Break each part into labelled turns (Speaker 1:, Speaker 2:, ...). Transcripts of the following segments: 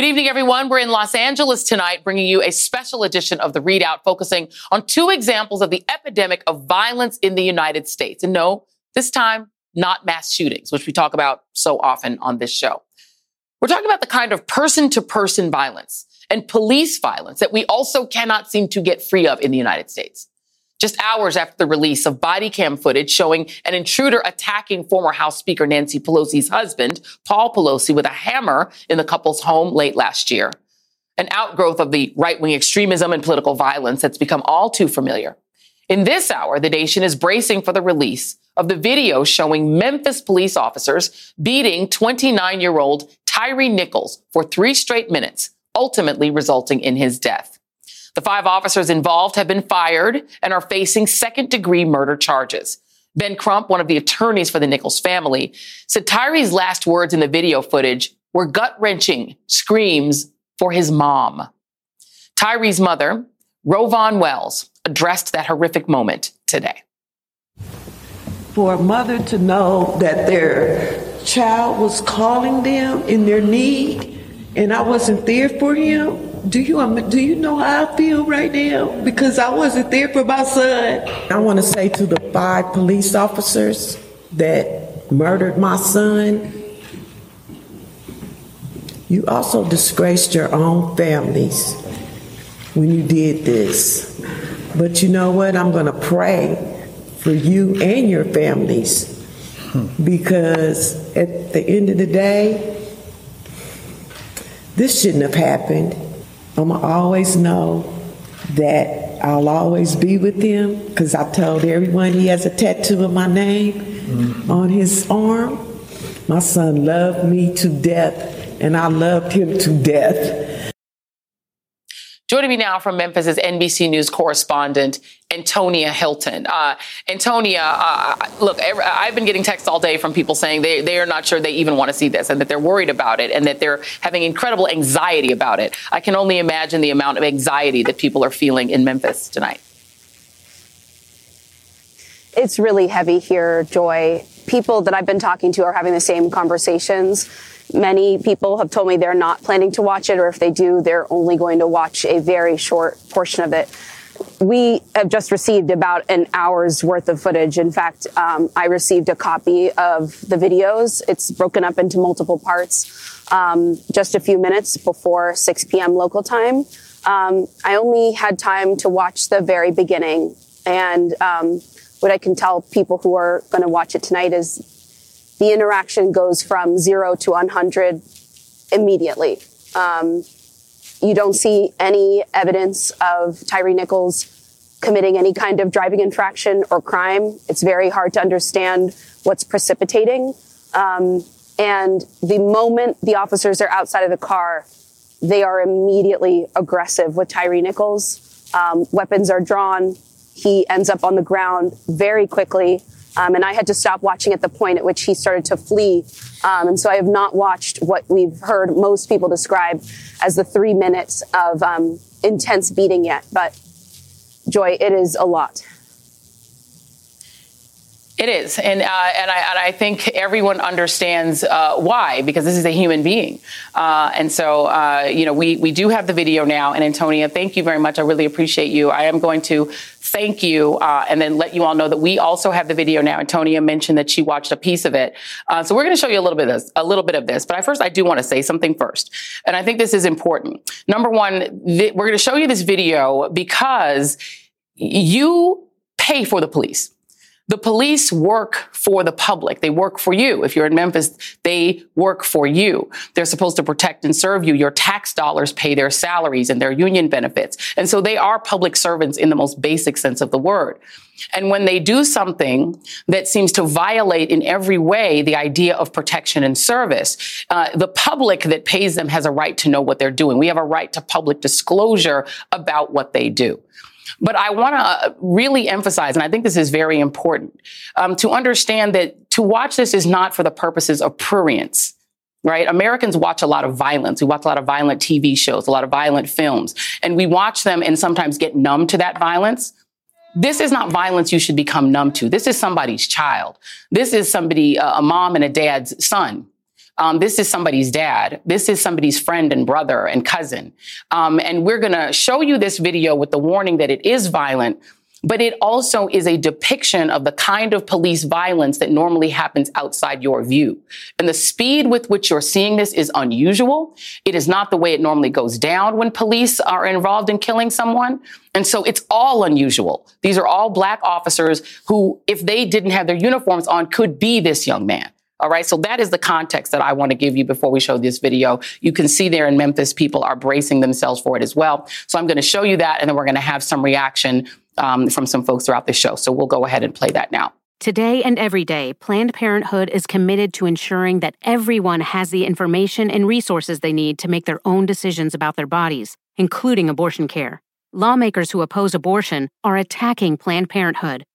Speaker 1: Good evening, everyone. We're in Los Angeles tonight, bringing you a special edition of The ReidOut focusing on two examples of the epidemic of violence in the United States. And no, this time, not mass shootings, which we talk about so often on this show. We're talking about the kind of person to person violence and police violence that we also cannot seem to get free of in the United States just hours after the release of body cam footage showing an intruder attacking former House Speaker Nancy Pelosi's husband, Paul Pelosi, with a hammer in the couple's home late last year. An outgrowth of the right wing extremism and political violence that's become all too familiar. In this hour, the nation is bracing for the release of the video showing Memphis police officers beating 29 year old Tyre Nichols for three straight minutes, ultimately resulting in his death. The five officers involved have been fired and are facing second degree murder charges. Ben Crump, one of the attorneys for the Nichols family, said Tyre's last words in the video footage were gut wrenching screams for his mom. Tyre's mother, RowVaughn Wells, addressed that horrific moment today.
Speaker 2: For a mother to know that their child was calling them in their need and I wasn't there for him, do you um, do you know how I feel right now? Because I wasn't there for my son. I want to say to the five police officers that murdered my son, you also disgraced your own families when you did this. But you know what? I'm going to pray for you and your families because at the end of the day, this shouldn't have happened. I'm going to always know that I'll always be with him because I told everyone he has a tattoo of my name mm-hmm. on his arm. My son loved me to death, and I loved him to death.
Speaker 1: Joining me now from Memphis is NBC News correspondent Antonia Hilton. Uh, Antonia, uh, look, I've been getting texts all day from people saying they, they are not sure they even want to see this and that they're worried about it and that they're having incredible anxiety about it. I can only imagine the amount of anxiety that people are feeling in Memphis tonight.
Speaker 3: It's really heavy here, Joy. People that I've been talking to are having the same conversations Many people have told me they're not planning to watch it, or if they do, they're only going to watch a very short portion of it. We have just received about an hour's worth of footage. In fact, um, I received a copy of the videos. It's broken up into multiple parts um, just a few minutes before 6 p.m. local time. Um, I only had time to watch the very beginning. And um, what I can tell people who are going to watch it tonight is the interaction goes from zero to 100 immediately. Um, you don't see any evidence of Tyre Nichols committing any kind of driving infraction or crime. It's very hard to understand what's precipitating. Um, and the moment the officers are outside of the car, they are immediately aggressive with Tyre Nichols. Um, weapons are drawn. He ends up on the ground very quickly. Um, and I had to stop watching at the point at which he started to flee. Um, and so I have not watched what we've heard most people describe as the three minutes of um, intense beating yet. But Joy, it is a lot.
Speaker 1: It is, and uh, and I and I think everyone understands uh, why because this is a human being, uh, and so uh, you know we we do have the video now. And Antonia, thank you very much. I really appreciate you. I am going to thank you uh, and then let you all know that we also have the video now. Antonia mentioned that she watched a piece of it, uh, so we're going to show you a little bit of this, a little bit of this. But I first I do want to say something first, and I think this is important. Number one, th- we're going to show you this video because you pay for the police. The police work for the public. They work for you. If you're in Memphis, they work for you. They're supposed to protect and serve you. Your tax dollars pay their salaries and their union benefits. And so they are public servants in the most basic sense of the word. And when they do something that seems to violate in every way the idea of protection and service, uh, the public that pays them has a right to know what they're doing. We have a right to public disclosure about what they do. But I want to really emphasize, and I think this is very important, um, to understand that to watch this is not for the purposes of prurience right? Americans watch a lot of violence. We watch a lot of violent TV shows, a lot of violent films, and we watch them and sometimes get numb to that violence. This is not violence you should become numb to. This is somebody's child. This is somebody, uh, a mom and a dad's son. Um, this is somebody's dad. This is somebody's friend and brother and cousin. Um, and we're going to show you this video with the warning that it is violent, but it also is a depiction of the kind of police violence that normally happens outside your view. And the speed with which you're seeing this is unusual. It is not the way it normally goes down when police are involved in killing someone. And so it's all unusual. These are all black officers who, if they didn't have their uniforms on, could be this young man. All right. So that is the context that I want to give you before we show this video. You can see there in Memphis, people are bracing themselves for it as well. So I'm going to show you that and then we're going to have some reaction um, from some folks throughout the show. So we'll go ahead and play that now.
Speaker 4: Today and every day, Planned Parenthood is committed to ensuring that everyone has the information and resources they need to make their own decisions about their bodies, including abortion care. Lawmakers who oppose abortion are attacking Planned Parenthood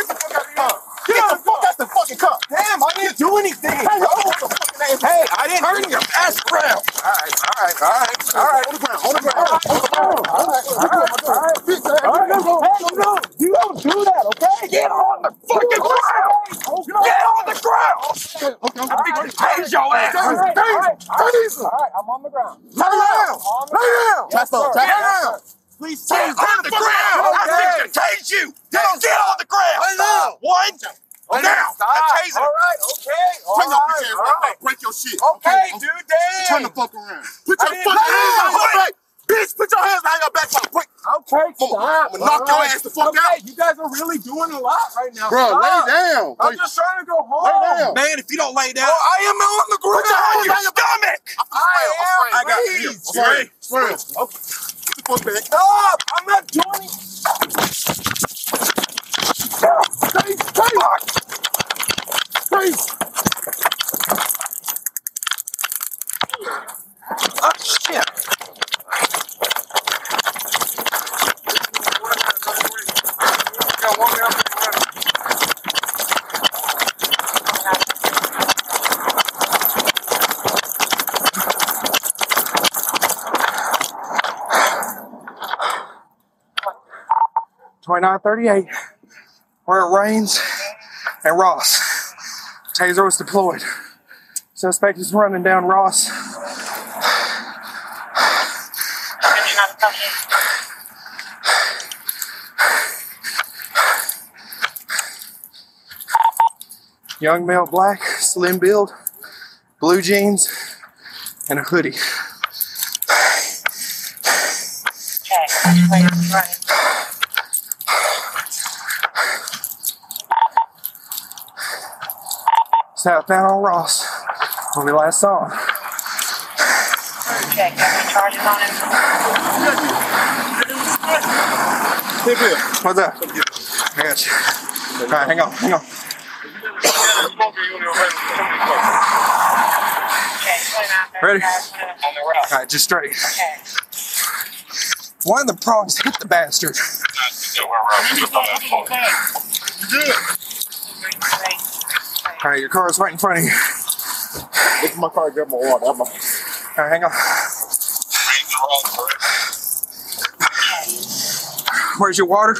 Speaker 5: Get the fuck out of here. Get the fuck out the fucking cup. Damn, I didn't do anything. Hey, hey, I didn't hurt you. Ass ground. All right, all right, all right, all right. On the ground, on the ground, on the ground. All right, all right, all right. All right, hey, no, you don't do that, okay? Get on the fucking ground. Get on the ground. Okay, okay. I'm going to tase your ass. Tase, tase. All right, I'm on the ground. Lay down. Lay down. Tap up, tap down. Please get on the ground. I think to tase you. Get on the ground. Stop. One. Now. I tase it. All right. Okay. All
Speaker 6: Turn your
Speaker 5: right.
Speaker 6: bitch ass right
Speaker 5: right.
Speaker 6: now. Break your shit.
Speaker 5: Okay, dude. Damn.
Speaker 6: Turn the fuck around. Put
Speaker 5: I
Speaker 6: your fucking hands behind your back. Bitch, put your hands behind your back. I'll break.
Speaker 5: Okay, stop.
Speaker 6: I'ma knock your ass the fuck
Speaker 5: okay,
Speaker 6: out.
Speaker 5: You guys are really doing a lot right now.
Speaker 6: Bro,
Speaker 5: Stop.
Speaker 6: lay down.
Speaker 5: I'm
Speaker 6: Lay-
Speaker 5: just trying to go home.
Speaker 6: Lay down.
Speaker 7: Man, if you don't lay down,
Speaker 5: Oh, I am on the ground.
Speaker 6: Put your hands
Speaker 5: on
Speaker 6: your
Speaker 5: stomach. I am.
Speaker 7: I got you.
Speaker 6: Spray. Okay go back.
Speaker 5: Oh, I'm not doing it. Stay, stay. Stay.
Speaker 7: Oh, shit.
Speaker 5: Got one down. 2938, where it rains and Ross. Taser was deployed. Suspect is running down Ross. Young male black, slim build, blue jeans, and a hoodie. Okay, Southbound on Ross, where we last saw him.
Speaker 8: Check, any charges on him?
Speaker 5: Hip hip. What's that? I got you. All right, hang on, hang on. Ready?
Speaker 8: on the route.
Speaker 5: All right, just straight.
Speaker 7: One of the prongs hit the bastard. All right, your car is right in front of you.
Speaker 5: Look at my car, grab my water. I'm a,
Speaker 7: All right, hang on. Where's your water?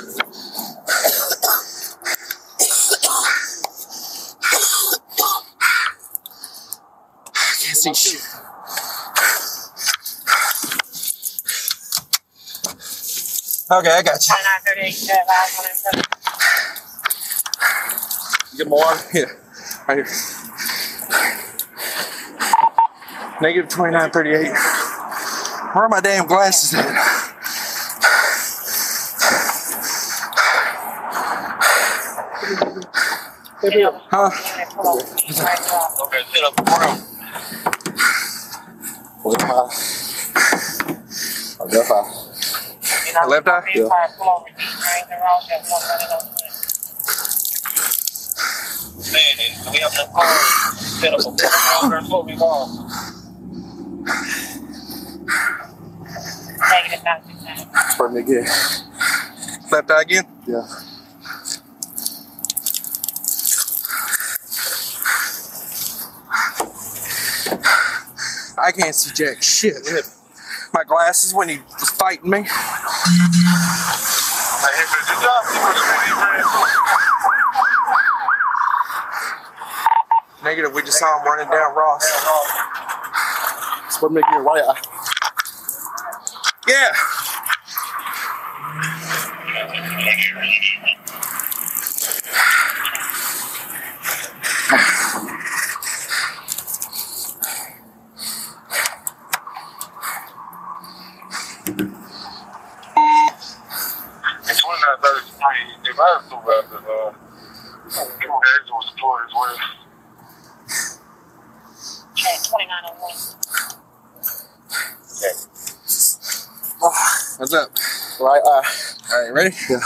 Speaker 7: I can't see shit. Okay, I got you. You get my water? Here. Right here. Negative 2938. Where are my damn glasses at? Huh?
Speaker 9: Okay, sit up front.
Speaker 5: Left. Left eye.
Speaker 7: Left eye?
Speaker 5: Yeah.
Speaker 9: Man, we have no car. Sit up front. That's what we want.
Speaker 5: Spread me again.
Speaker 7: Left eye again?
Speaker 5: Yeah.
Speaker 7: I can't see jack shit. My glasses when he was fighting me. Negative, we just saw him running down Ross.
Speaker 5: Spread me again. Right eye.
Speaker 7: Yeah.
Speaker 9: In 2933, if I was too bad, then, uh, it was a story as well.
Speaker 7: What's up?
Speaker 5: Right eye.
Speaker 7: All right, ready?
Speaker 5: Yeah.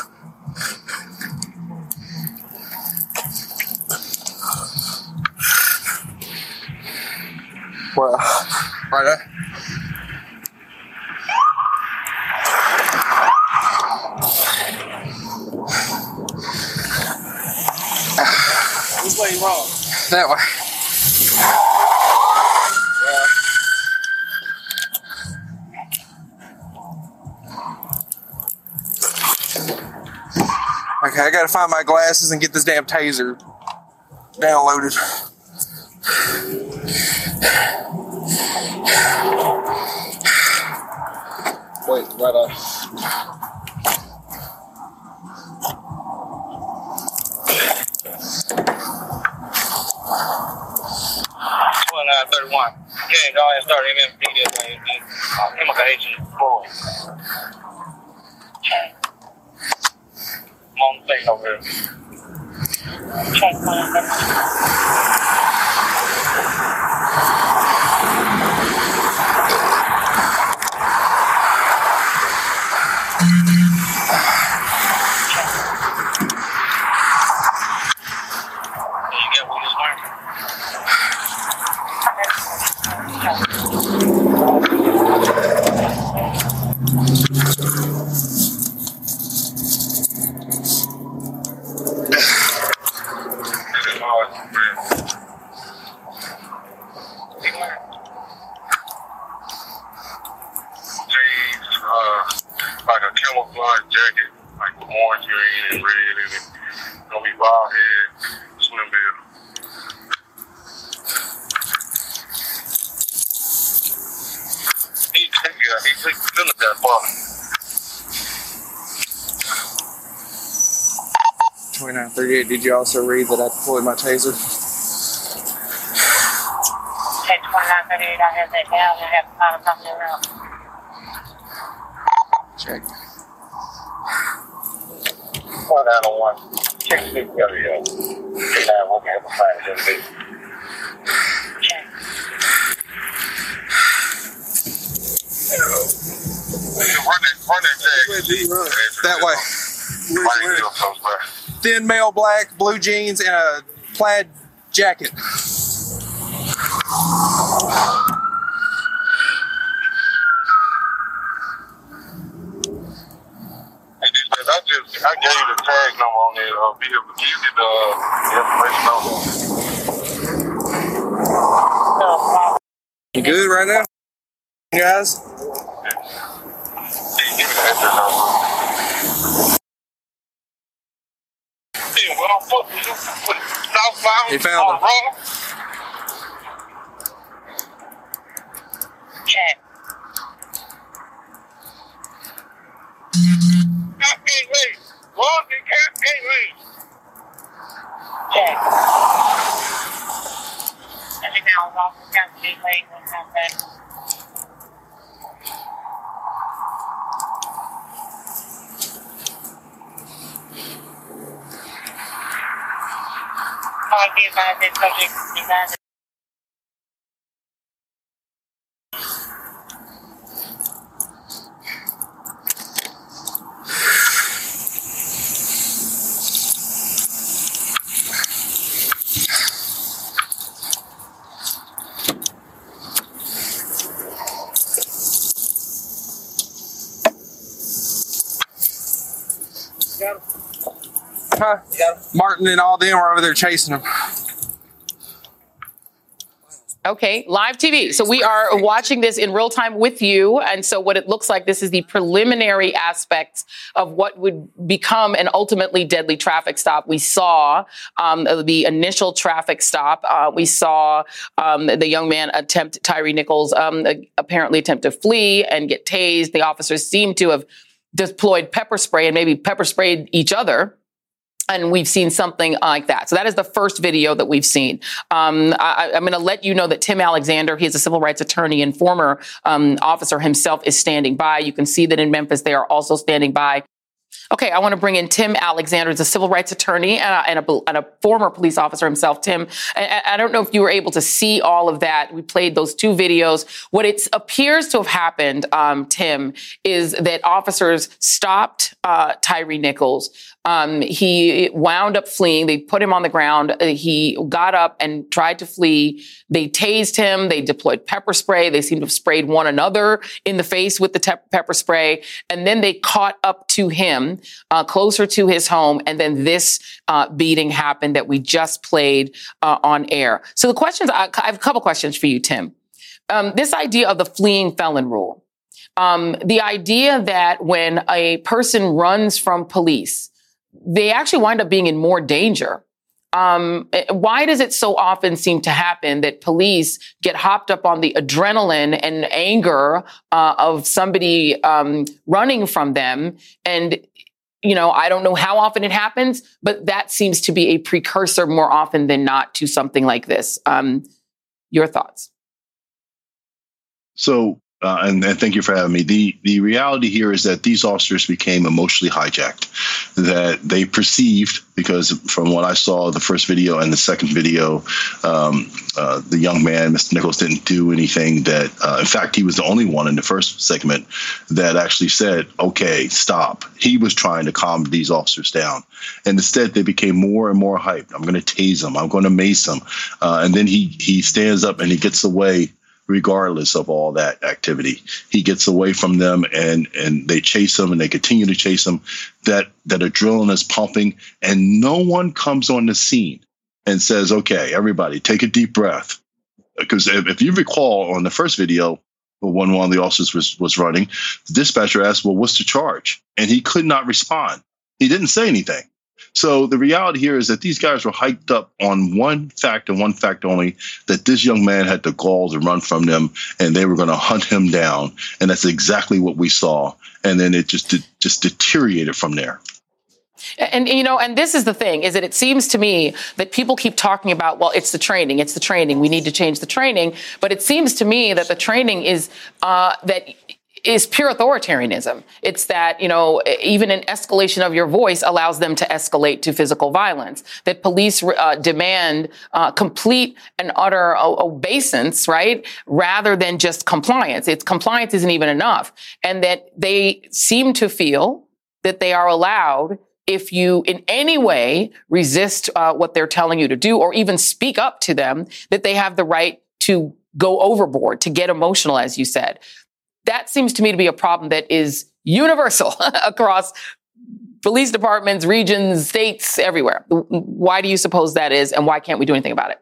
Speaker 5: Right eye.
Speaker 7: Right eye.
Speaker 5: Which way wrong?
Speaker 7: That way. I gotta find my glasses and get this damn taser downloaded.
Speaker 5: Wait, right eye.
Speaker 9: Twenty-nine thirty-one. Yeah, go ahead and start MMP that way. Uh, Immigration forward. I'm on the thing over here. So you get what you learned? Jeans, uh, like a camouflage jacket, like with orange, green, and red in it. Gonna be bald head, swim bill. He, he, yeah, he, he feeling that bottom.
Speaker 7: 2938, did you also read that I deployed my taser?
Speaker 8: At 2938, I have that down. I have to find uh, something around.
Speaker 7: Check.
Speaker 9: One out of one. Check the other, yeah. See uh, now, we'll be able to find it. Just. Run that, run that tag.
Speaker 7: That way.
Speaker 9: Right here, so, bro.
Speaker 7: Thin male black, blue jeans, and a plaid jacket.
Speaker 9: I just I gave you the tag number on that uh, vehicle. Can you get the, uh, the information on?
Speaker 7: You good right now, guys?
Speaker 9: Yeah, give me the address number. Hey, what the fuck was you put southbound
Speaker 7: He found
Speaker 9: on
Speaker 7: him.
Speaker 9: wrong?
Speaker 8: Check.
Speaker 9: I can't wait. Lord, they can't, can't wait.
Speaker 8: Check. Every now and then, we have to be late when something. Call the advised subject, advised.
Speaker 7: Huh? Martin and all them are over there chasing them.
Speaker 1: Okay, live TV. So we are watching this in real time with you. And so what it looks like, this is the preliminary aspects of what would become an ultimately deadly traffic stop. We saw um, the initial traffic stop. Uh, we saw um, the young man attempt, Tyre Nichols, um, apparently attempt to flee and get tased. The officers seem to have deployed pepper spray and maybe pepper sprayed each other and we've seen something like that. So that is the first video that we've seen. Um, I, I'm going to let you know that Tim Alexander, he is a civil rights attorney and former um, officer himself, is standing by. You can see that in Memphis they are also standing by. Okay, I want to bring in Tim Alexander, he's a civil rights attorney and a, and a, and a former police officer himself. Tim, I, I don't know if you were able to see all of that. We played those two videos. What it appears to have happened, um, Tim, is that officers stopped uh, Tyre Nichols. Um, he wound up fleeing. They put him on the ground. Uh, He got up and tried to flee. They tased him. They deployed pepper spray. They seem to have sprayed one another in the face with the te- pepper spray. And then they caught up to him, uh, closer to his home. And then this uh, beating happened that we just played uh, on air. So the questions, I I have a couple questions for you, Tim. Um, this idea of the fleeing felon rule. Um, the idea that when a person runs from police, they actually wind up being in more danger. Um, eh, why does it so often seem to happen that police get hopped up on the adrenaline and anger uh, of somebody um, running from them? And, you know, I don't know how often it happens, but that seems to be a precursor more often than not to something like this. Um, your thoughts?
Speaker 10: So, uh, and, and thank you for having me. The the reality here is that these officers became emotionally hijacked. That they perceived, because from what I saw, the first video and the second video, um, uh, the young man, Mr. Nichols, didn't do anything that. Uh, in fact, he was the only one in the first segment that actually said, "Okay, stop." He was trying to calm these officers down, and instead they became more and more hyped. I'm going to tase him. I'm going to mace him, uh, and then he he stands up and he gets away regardless of all that activity. He gets away from them and and they chase him and they continue to chase him. That that adrenaline is pumping and no one comes on the scene and says, "Okay, everybody, take a deep breath." Because if, if you recall on the first video, when one of the officers was was running, the dispatcher asked, "Well, what's the charge?" And he could not respond. He didn't say anything. So the reality here is that these guys were hyped up on one fact and one fact only that this young man had the gall to run from them and they were going to hunt him down. And that's exactly what we saw. And then it just just deteriorated from there.
Speaker 1: And, you know, and this is the thing is that it seems to me that people keep talking about, well, it's the training, it's the training. We need to change the training. But it seems to me that the training is uh, that is pure authoritarianism. It's that, you know, even an escalation of your voice allows them to escalate to physical violence. That police uh, demand uh, complete and utter obeisance, right? Rather than just compliance. It's compliance isn't even enough. And that they seem to feel that they are allowed if you in any way resist uh, what they're telling you to do or even speak up to them, that they have the right to go overboard, to get emotional, as you said. That seems to me to be a problem that is universal across police departments, regions, states, everywhere. Why do you suppose that is, and why can't we do anything about it?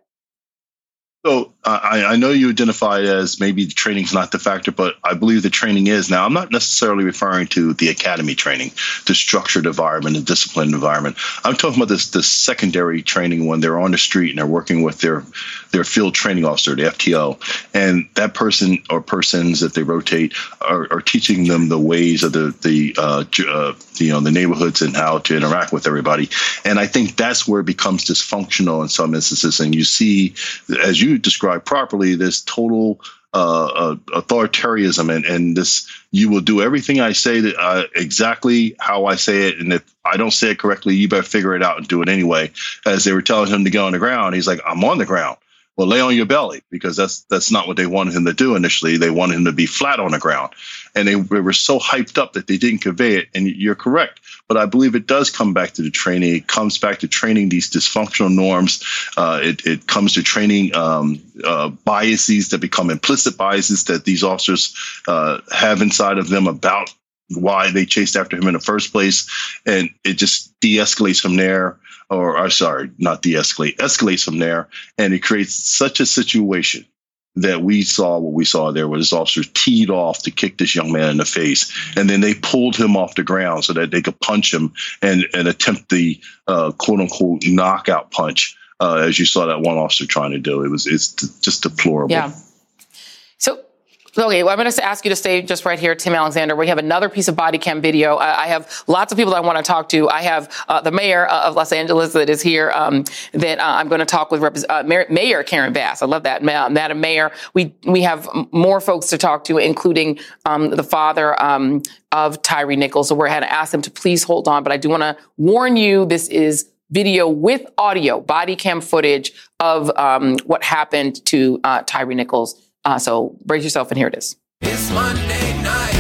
Speaker 10: So I, I know you identified as maybe the training's not the factor, but I believe the training is. Now, I'm not necessarily referring to the academy training, the structured environment, the disciplined environment. I'm talking about this the secondary training when they're on the street and they're working with their their field training officer, the FTO, and that person or persons, that they rotate, are, are teaching them the ways of the the uh, uh, you know the neighborhoods and how to interact with everybody. And I think that's where it becomes dysfunctional in some instances. And you see, as you described properly, this total uh, uh, authoritarianism and, and this you will do everything I say that uh, exactly how I say it, and if I don't say it correctly, you better figure it out and do it anyway. As they were telling him to get on the ground, he's like, "I'm on the ground." Well, lay on your belly because that's that's not what they wanted him to do initially. They wanted him to be flat on the ground, and they, were so hyped up that they didn't convey it. And you're correct, but I believe it does come back to the training. It comes back to training these dysfunctional norms. Uh, it, it comes to training um, uh, biases that become implicit biases that these officers uh, have inside of them about why they chased after him in the first place, and it just de-escalates from there or, or sorry, not de-escalate, escalates from there, and it creates such a situation that we saw what we saw there where this officer teed off to kick this young man in the face. And then they pulled him off the ground so that they could punch him and, and attempt the uh, quote unquote knockout punch uh, as you saw that one officer trying to do. It was it's just deplorable.
Speaker 1: Yeah Okay, well, I'm going to ask you to stay just right here, Tim Alexander. We have another piece of body cam video. I, I have lots of people that I want to talk to. I have uh, the mayor of Los Angeles that is here um, that uh, I'm going to talk with uh, mayor, mayor, Karen Bass. I love that, Madam Mayor. We we have more folks to talk to, including um, the father um, of Tyre Nichols. So we're going to ask them to please hold on. But I do want to warn you, this is video with audio, body cam footage of um, what happened to uh, Tyre Nichols. Uh, so brace yourself, and here it is.
Speaker 11: It's Monday night.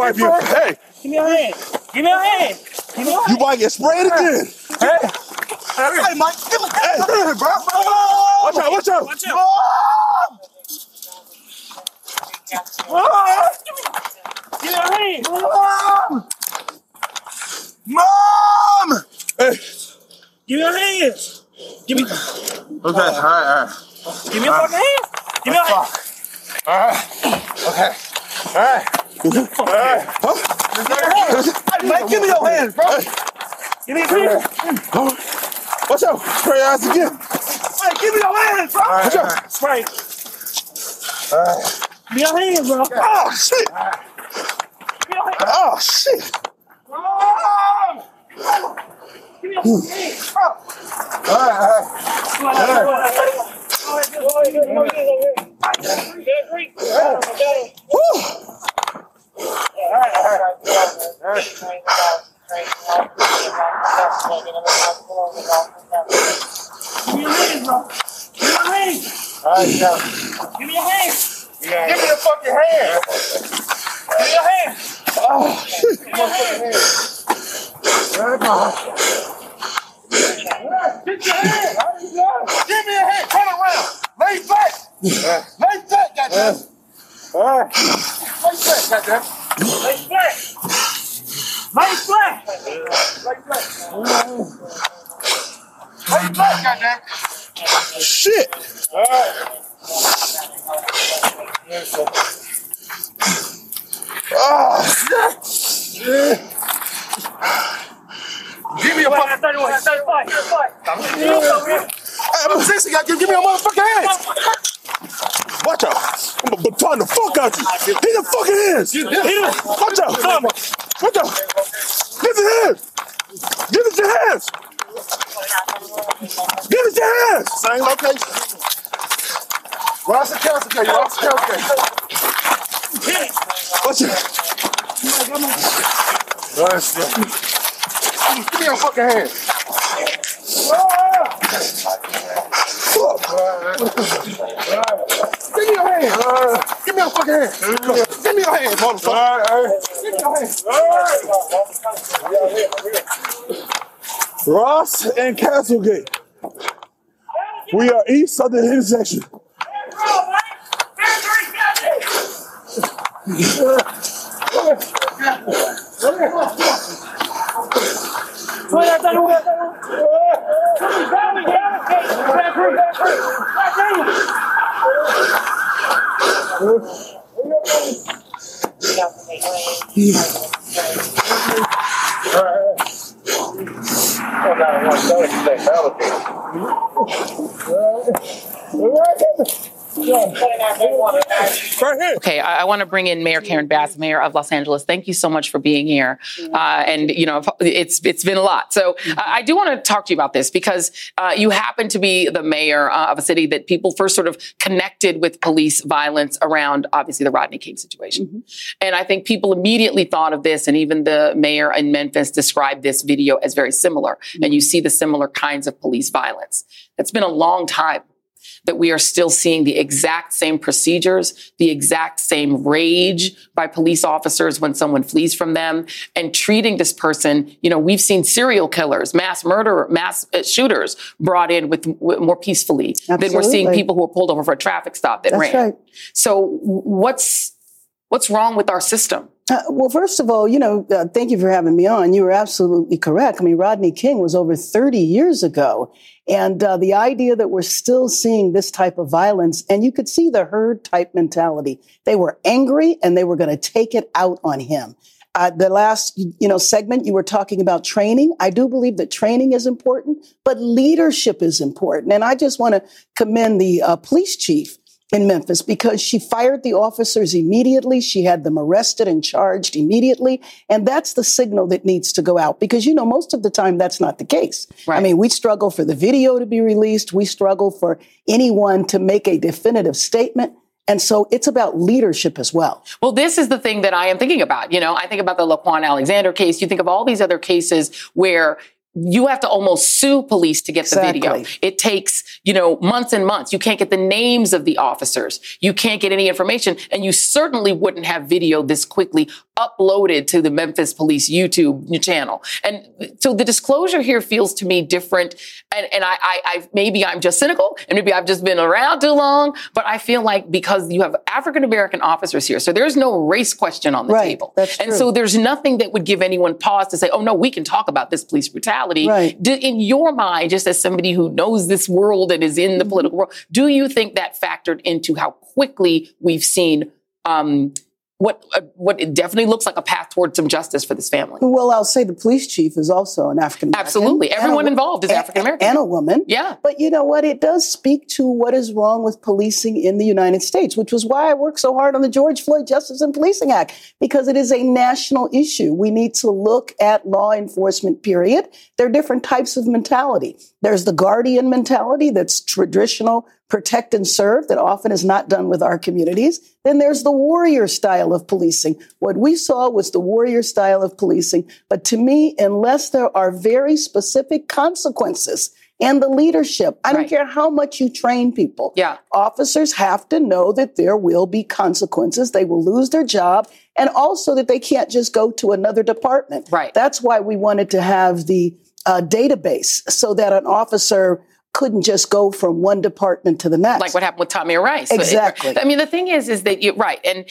Speaker 5: Wipe you. Hey.
Speaker 9: Give me your hand. Give me your hand. Give me your hand.
Speaker 5: You might get sprayed again.
Speaker 9: Hey.
Speaker 5: Hey, Mike. Give me hey, hey, bro. Watch out, watch out.
Speaker 9: Watch out.
Speaker 5: Mom! Ah.
Speaker 9: Give me your hand.
Speaker 5: Mom! Mom! Hey.
Speaker 9: Give me your hand. Give me.
Speaker 5: Okay, all right, all right.
Speaker 9: Give me your fucking hand. Give me your hand.
Speaker 5: All right. Okay. All right. All right. Huh? Mike, give me your hands, bro.
Speaker 9: Give me your hand.
Speaker 5: Oh. Watch out. Spray your ass again.
Speaker 9: Hey, give me your hand, bro.
Speaker 5: Watch out.
Speaker 9: Spray.
Speaker 5: All right.
Speaker 9: Give me your hand, bro.
Speaker 5: Oh, oh, shit.
Speaker 9: Give me your hand.
Speaker 5: Oh, shit.
Speaker 9: Give me your hand. bro.
Speaker 5: All right, all right. All right.
Speaker 9: Give me your hand, bro. Give me your hand.
Speaker 5: All right, Joe.
Speaker 9: Give me your hand.
Speaker 5: Give me your fucking hand.
Speaker 9: Give me your hand.
Speaker 5: Oh, shit.
Speaker 9: Give me your hand.
Speaker 5: Right, bro.
Speaker 9: Get your hand. Give me your hand. Turn around. Lay back. Lay back, goddamn.
Speaker 5: All right.
Speaker 9: Lay back, goddamn. Lay back. Lay back. Lay back. Lay back, goddamn.
Speaker 5: Shit.
Speaker 9: All right.
Speaker 5: Oh, shit.
Speaker 9: a fucking. Hey, I'm sexy guy. Give, give me your motherfucking hands. Watch out. I'm gonna baton the fuck out you. Hit the fucking hands. Hit him. Watch out. Watch out. Give it your hands. Give it your hands. Give it your hands. Same location. Ross and Kelsey case. Ross and Kelsey case. Watch out. Nice. Give me your fucking hands. Give me your hand. Give me your fucking hand. Give me your hand, motherfucker. Give me your hand. Ross and Castlegate. We are east of the intersection.
Speaker 5: ¡Fuera,
Speaker 12: taruga!
Speaker 8: Well, now I want to sell it to that
Speaker 1: Okay, I, I want to bring in Mayor Karen Bass, Mayor of Los Angeles. Thank you so much for being here. Uh, and you know, it's it's been a lot. So I I do want to talk to you about this because uh, you happen to be the mayor uh, of a city that people first sort of connected with police violence around, obviously the Rodney King situation. And I think people immediately thought of this, and even the mayor in Memphis described this video as very similar. And you see the similar kinds of police violence. It's been a long time that we are still seeing the exact same procedures, the exact same rage by police officers when someone flees from them and treating this person. You know, we've seen serial killers, mass murderer, mass uh, shooters brought in with, with more peacefully than we're seeing people who are pulled over for a traffic stop that
Speaker 13: That's
Speaker 1: ran.
Speaker 13: right.
Speaker 1: So what's, what's wrong with our system?
Speaker 13: Uh, well, first of all, you know, uh, thank you for having me on. You were absolutely correct. I mean, Rodney King was over 30 years ago. And uh, the idea that we're still seeing this type of violence, and you could see the herd type mentality. They were angry and they were going to take it out on him. Uh, the last, you know, segment you were talking about training. I do believe that training is important, but leadership is important. And I just want to commend the uh, police chief in Memphis because she fired the officers immediately. She had them arrested and charged immediately. And that's the signal that needs to go out because, you know, most of the time that's not the case. I mean, we struggle for the video to be released. We struggle for anyone to make a definitive statement. And so it's about leadership as well.
Speaker 1: Well, this is the thing that I am thinking about. You know, I think about the Laquan Alexander case. You think of all these other cases where you have to almost sue police to get the video. It takes, you know, months and months. You can't get the names of the officers. You can't get any information. And you certainly wouldn't have video this quickly uploaded to the Memphis Police YouTube channel. And so the disclosure here feels to me different. And, and I, I, I, maybe I'm just cynical and maybe I've just been around too long, but I feel like because you have African American officers here, so there's no race question on the
Speaker 13: Right.
Speaker 1: table.
Speaker 13: That's
Speaker 1: and
Speaker 13: true.
Speaker 1: so there's nothing that would give anyone pause to say, oh no, we can talk about this police brutality.
Speaker 13: Right.
Speaker 1: Do, in your mind, just as somebody who knows this world and is in
Speaker 13: Mm-hmm.
Speaker 1: the political world, do you think that factored into how quickly we've seen um, what uh, what it definitely looks like a path towards some justice for this family?
Speaker 13: Well, I'll say the police chief is also an African American.
Speaker 1: Absolutely. Everyone involved is African American.
Speaker 13: And a woman.
Speaker 1: Yeah.
Speaker 13: But you know what? It does speak to what is wrong with policing in the United States, which was why I worked so hard on the George Floyd Justice and Policing Act, because it is a national issue. We need to look at law enforcement, period. There are different types of mentality. There's the guardian mentality that's traditional, protect and serve, that often is not done with our communities. Then there's the warrior style of policing. What we saw was the warrior style of policing. But to me, unless there are very specific consequences and the leadership, I don't care how much you train people.
Speaker 1: Yeah.
Speaker 13: Officers have to know that there will be consequences. They will lose their job and also that they can't just go to another department.
Speaker 1: Right.
Speaker 13: That's why we wanted to have the uh, database so that an officer couldn't just go from one department to the next.
Speaker 1: Like what happened with Tamir Rice.
Speaker 13: Exactly.
Speaker 1: I mean, the thing is, is that you're right. And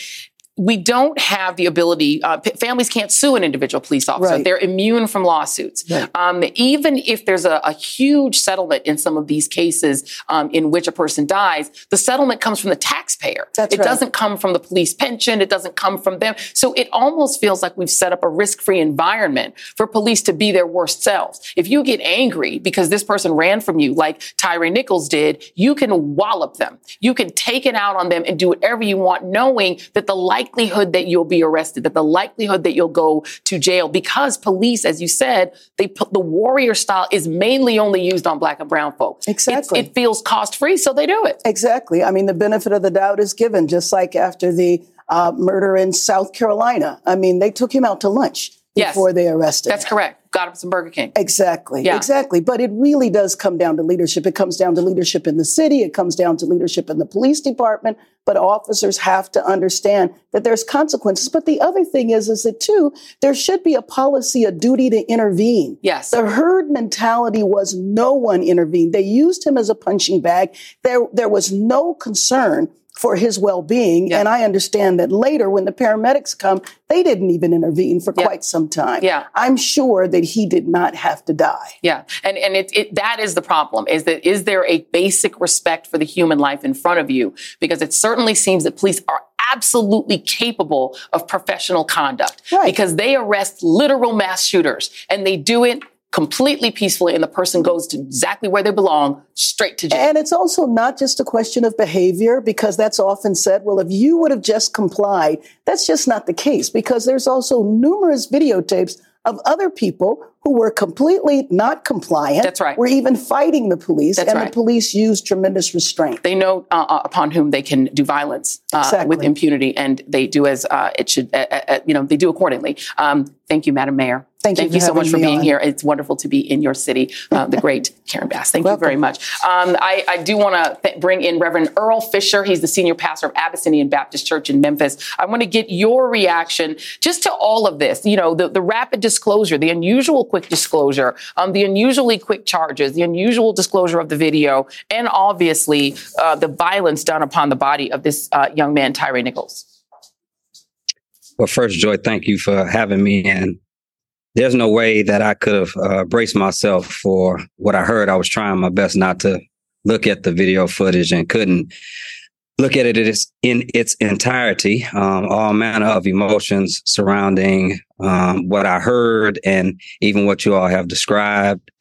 Speaker 1: we don't have the ability, uh, p- families can't sue an individual police officer.
Speaker 13: Right.
Speaker 1: They're immune from lawsuits.
Speaker 13: Right.
Speaker 1: Um, even if there's a, a huge settlement in some of these cases um, in which a person dies, the settlement comes from the taxpayer.
Speaker 13: That's
Speaker 1: it
Speaker 13: right.
Speaker 1: doesn't come from the police pension. It doesn't come from them. So it almost feels like we've set up a risk-free environment for police to be their worst selves. If you get angry because this person ran from you, like Tyre Nichols did, you can wallop them. You can take it out on them and do whatever you want, knowing that the likelihood that you'll be arrested, that the likelihood that you'll go to jail, because police, as you said, they put the warrior style is mainly only used on black and brown folks.
Speaker 13: Exactly.
Speaker 1: It's- it feels cost-free, so they do it.
Speaker 13: Exactly. I mean, the benefit of the doubt is given, just like after the uh, murder in South Carolina. I mean, they took him out to lunch
Speaker 1: Yes.
Speaker 13: before they arrested.
Speaker 1: That's correct. Got him some Burger King.
Speaker 13: Exactly.
Speaker 1: Yeah.
Speaker 13: Exactly. But it really does come down to leadership. It comes down to leadership in the city. It comes down to leadership in the police department. But officers have to understand that there's consequences. But the other thing is, is that too, there should be a policy, a duty to intervene.
Speaker 1: Yes.
Speaker 13: The herd mentality was no one intervened. They used him as a punching bag. There, there was no concern for his well-being. And I understand that later when the paramedics come, they didn't even intervene for quite some time.
Speaker 1: Yeah.
Speaker 13: I'm sure that he did not have to die.
Speaker 1: Yeah, and and it, it that is the problem. Is that is there a basic respect for the human life in front of you? Because it certainly seems that police are absolutely capable of professional conduct because they arrest literal mass shooters and they do it completely peacefully and the person goes to exactly where they belong straight to jail
Speaker 13: And it's also not just a question of behavior because that's often said, well, if you would have just complied, that's just not the case because there's also numerous videotapes of other people who were completely not compliant.
Speaker 1: That's right.
Speaker 13: Were even fighting the police
Speaker 1: That's
Speaker 13: and
Speaker 1: right.
Speaker 13: the police used tremendous restraint.
Speaker 1: they know uh, uh, upon whom they can do violence uh,
Speaker 13: Exactly.
Speaker 1: with impunity, and they do as uh, it should. Uh, uh, uh, you know, they do accordingly. Um, thank you, Madam Mayor.
Speaker 13: Thank you for
Speaker 1: so much for being
Speaker 13: on.
Speaker 1: here. It's wonderful to be in your city, uh, the great Karen Bass. Thank you very much. Um, I, I do want to th- bring in Reverend Earl Fisher. He's the senior pastor of Abyssinian Baptist Church in Memphis. I want to get your reaction just to all of this. You know, the, the rapid disclosure, the unusual quick disclosure, um, the unusually quick charges, the unusual disclosure of the video, and obviously uh, the violence done upon the body of this uh, young man, Tyre Nichols.
Speaker 14: Well, first, Joy, thank you for having me. And there's no way that I could have uh, braced myself for what I heard. I was trying my best not to look at the video footage and couldn't look at it in its, entirety. Um, all manner of emotions surrounding um, what I heard and even what you all have described.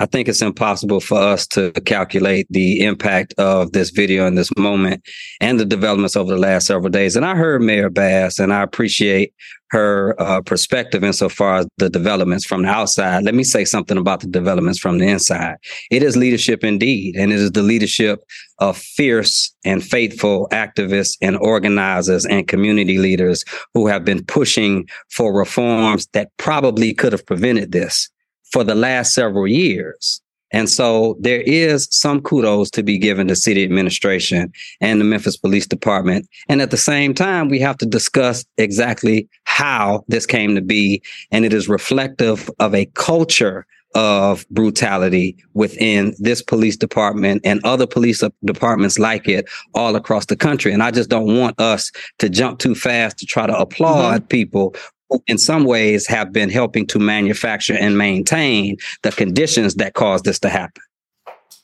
Speaker 14: I think it's impossible for us to calculate the impact of this video in this moment and the developments over the last several days. And I heard Mayor Bass, and I appreciate her uh, perspective insofar as the developments from the outside. Let me say something about the developments from the inside. It is leadership indeed, and it is the leadership of fierce and faithful activists and organizers and community leaders who have been pushing for reforms that probably could have prevented this for the last several years. And so there is some kudos to be given to city administration and the Memphis Police Department. And at the same time, we have to discuss exactly how this came to be. And it is reflective of a culture of brutality within this police department and other police departments like it all across the country. And I just don't want us to jump too fast to try to applaud mm-hmm. people who in some ways have been helping to manufacture and maintain the conditions that caused this to happen.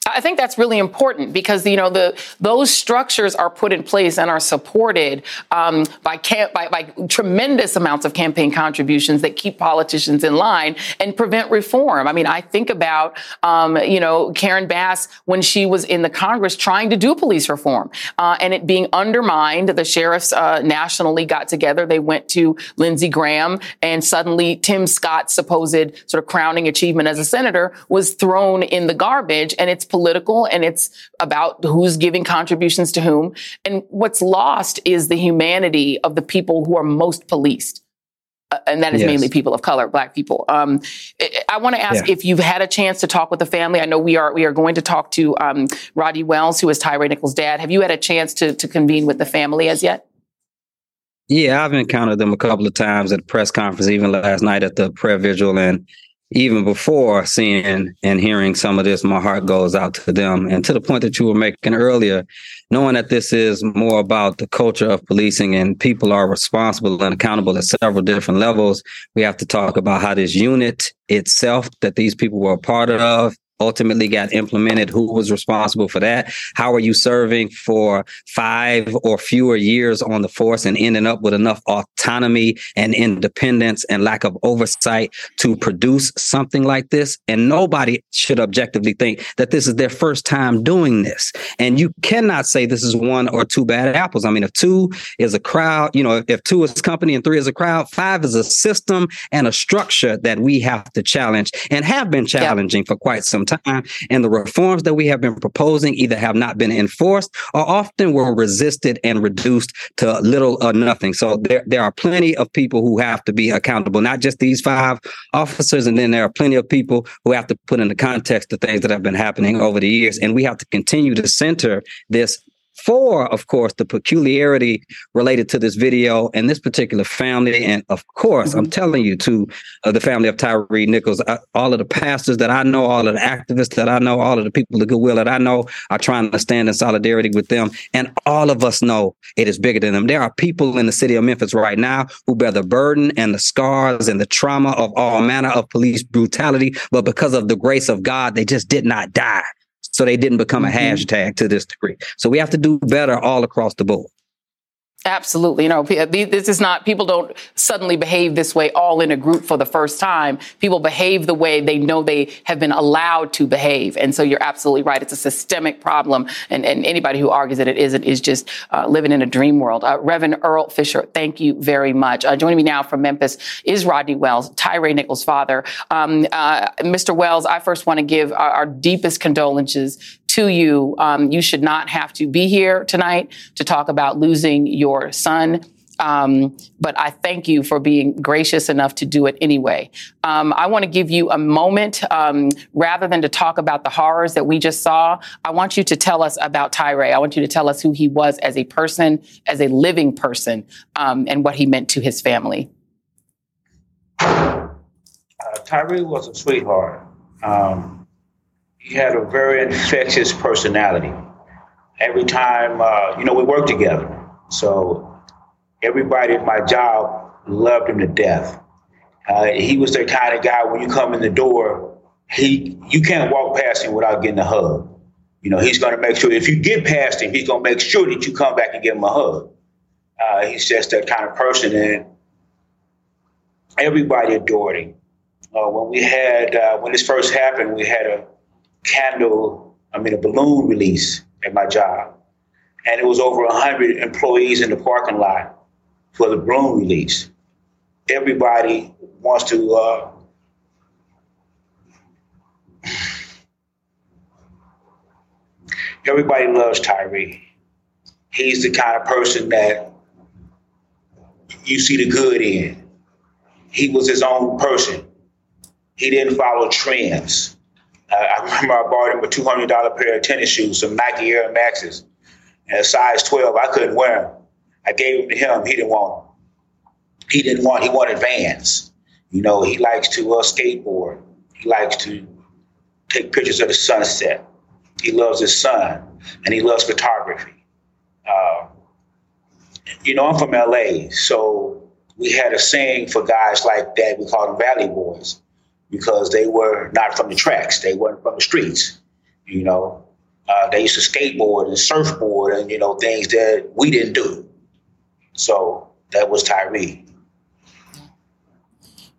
Speaker 1: I think that's really important because you know the those structures are put in place and are supported um, by, camp, by by tremendous amounts of campaign contributions that keep politicians in line and prevent reform. I mean, I think about um, you know Karen Bass when she was in the Congress trying to do police reform uh, and it being undermined. The sheriffs uh, nationally got together. They went to Lindsey Graham, and suddenly Tim Scott's supposed sort of crowning achievement as a senator was thrown in the garbage, and it's political and it's about who's giving contributions to whom. And what's lost is the humanity of the people who are most policed. Uh, and that is
Speaker 14: Yes.
Speaker 1: mainly people of color, black people. Um, I, want to ask
Speaker 14: Yeah.
Speaker 1: if you've had a chance to talk with the family. I know we are we are going to talk to um, Roddy Wells, who is Tyre Nichols' dad. Have you had a chance to to convene with the family as yet?
Speaker 14: Yeah, I've encountered them a couple of times at a press conference, even last night at the prayer vigil. And, even before seeing and hearing some of this, my heart goes out to them. And to the point that you were making earlier, knowing that this is more about the culture of policing and people are responsible and accountable at several different levels, we have to talk about how this unit itself that these people were a part of ultimately got implemented who was responsible for that? How are you serving for five or fewer years on the force and ending up with enough autonomy and independence and lack of oversight to produce something like this? And nobody should objectively think that this is their first time doing this. And you cannot say this is one or two bad apples. I mean if two is a crowd you know if two is company and three is a crowd five is a system and a structure that we have to challenge and have been challenging yep. for quite some time. And the reforms that we have been proposing either have not been enforced or often were resisted and reduced to little or nothing. So there, there are plenty of people who have to be accountable, not just these five officers. And then there are plenty of people who have to put in the context the things that have been happening over the years. And we have to continue to center this for, of course, the peculiarity related to this video and this particular family. And of course, mm-hmm. I'm telling you, to uh, the family of Tyre Nichols, I, all of the pastors that I know, all of the activists that I know, all of the people of goodwill that I know are trying to stand in solidarity with them. And all of us know it is bigger than them. There are people in the city of Memphis right now who bear the burden and the scars and the trauma of all manner of police brutality. But because of the grace of God, they just did not die so they didn't become a mm-hmm. hashtag to this degree. So we have to do better all across the board.
Speaker 1: Absolutely. You know, this is not, people don't suddenly behave this way all in a group for the first time. People behave the way they know they have been allowed to behave. And so you're absolutely right. It's a systemic problem. And, and anybody who argues that it isn't is just uh, living in a dream world. Uh, Reverend Earl Fisher, thank you very much. Uh, joining me now from Memphis is Rodney Wells, Tyre Nichols' father. Um, uh, Mr. Wells, I first want to give our, our deepest condolences to you. Um, you should not have to be here tonight to talk about losing your son. Um, but I thank you for being gracious enough to do it anyway. Um, I want to give you a moment, um, rather than to talk about the horrors that we just saw. I want you to tell us about Tyre. I want you to tell us who he was as a person, as a living person, um, and what he meant to his family.
Speaker 15: Uh, Tyre was a sweetheart. Um, he had a very infectious personality. Every time, uh, you know, we worked together. So everybody at my job loved him to death. Uh, he was the kind of guy when you come in the door, he you can't walk past him without getting a hug. You know, he's going to make sure if you get past him, he's going to make sure that you come back and give him a hug. Uh, he's just that kind of person, and everybody adored him. Uh, when we had uh, when this first happened, we had a candle, I mean, a balloon release at my job. And it was over 100 employees in the parking lot for the balloon release. Everybody wants to, uh, everybody loves Tyre. He's the kind of person that you see the good in. He was his own person. He didn't follow trends. I remember I bought him a two hundred dollar pair of tennis shoes, some Nike Air Maxes, and a size twelve. I couldn't wear them. I gave them to him. He didn't want them. He didn't want. He wanted Vans. You know, he likes to uh, skateboard. He likes to take pictures of the sunset. He loves his son, and he loves photography. Uh, you know, I'm from LA, so we had a saying for guys like that. We called them Valley Boys because they were not from the tracks. They weren't from the streets. You know, uh, they used to skateboard and surfboard and you know things that we didn't do. So that was Tyre.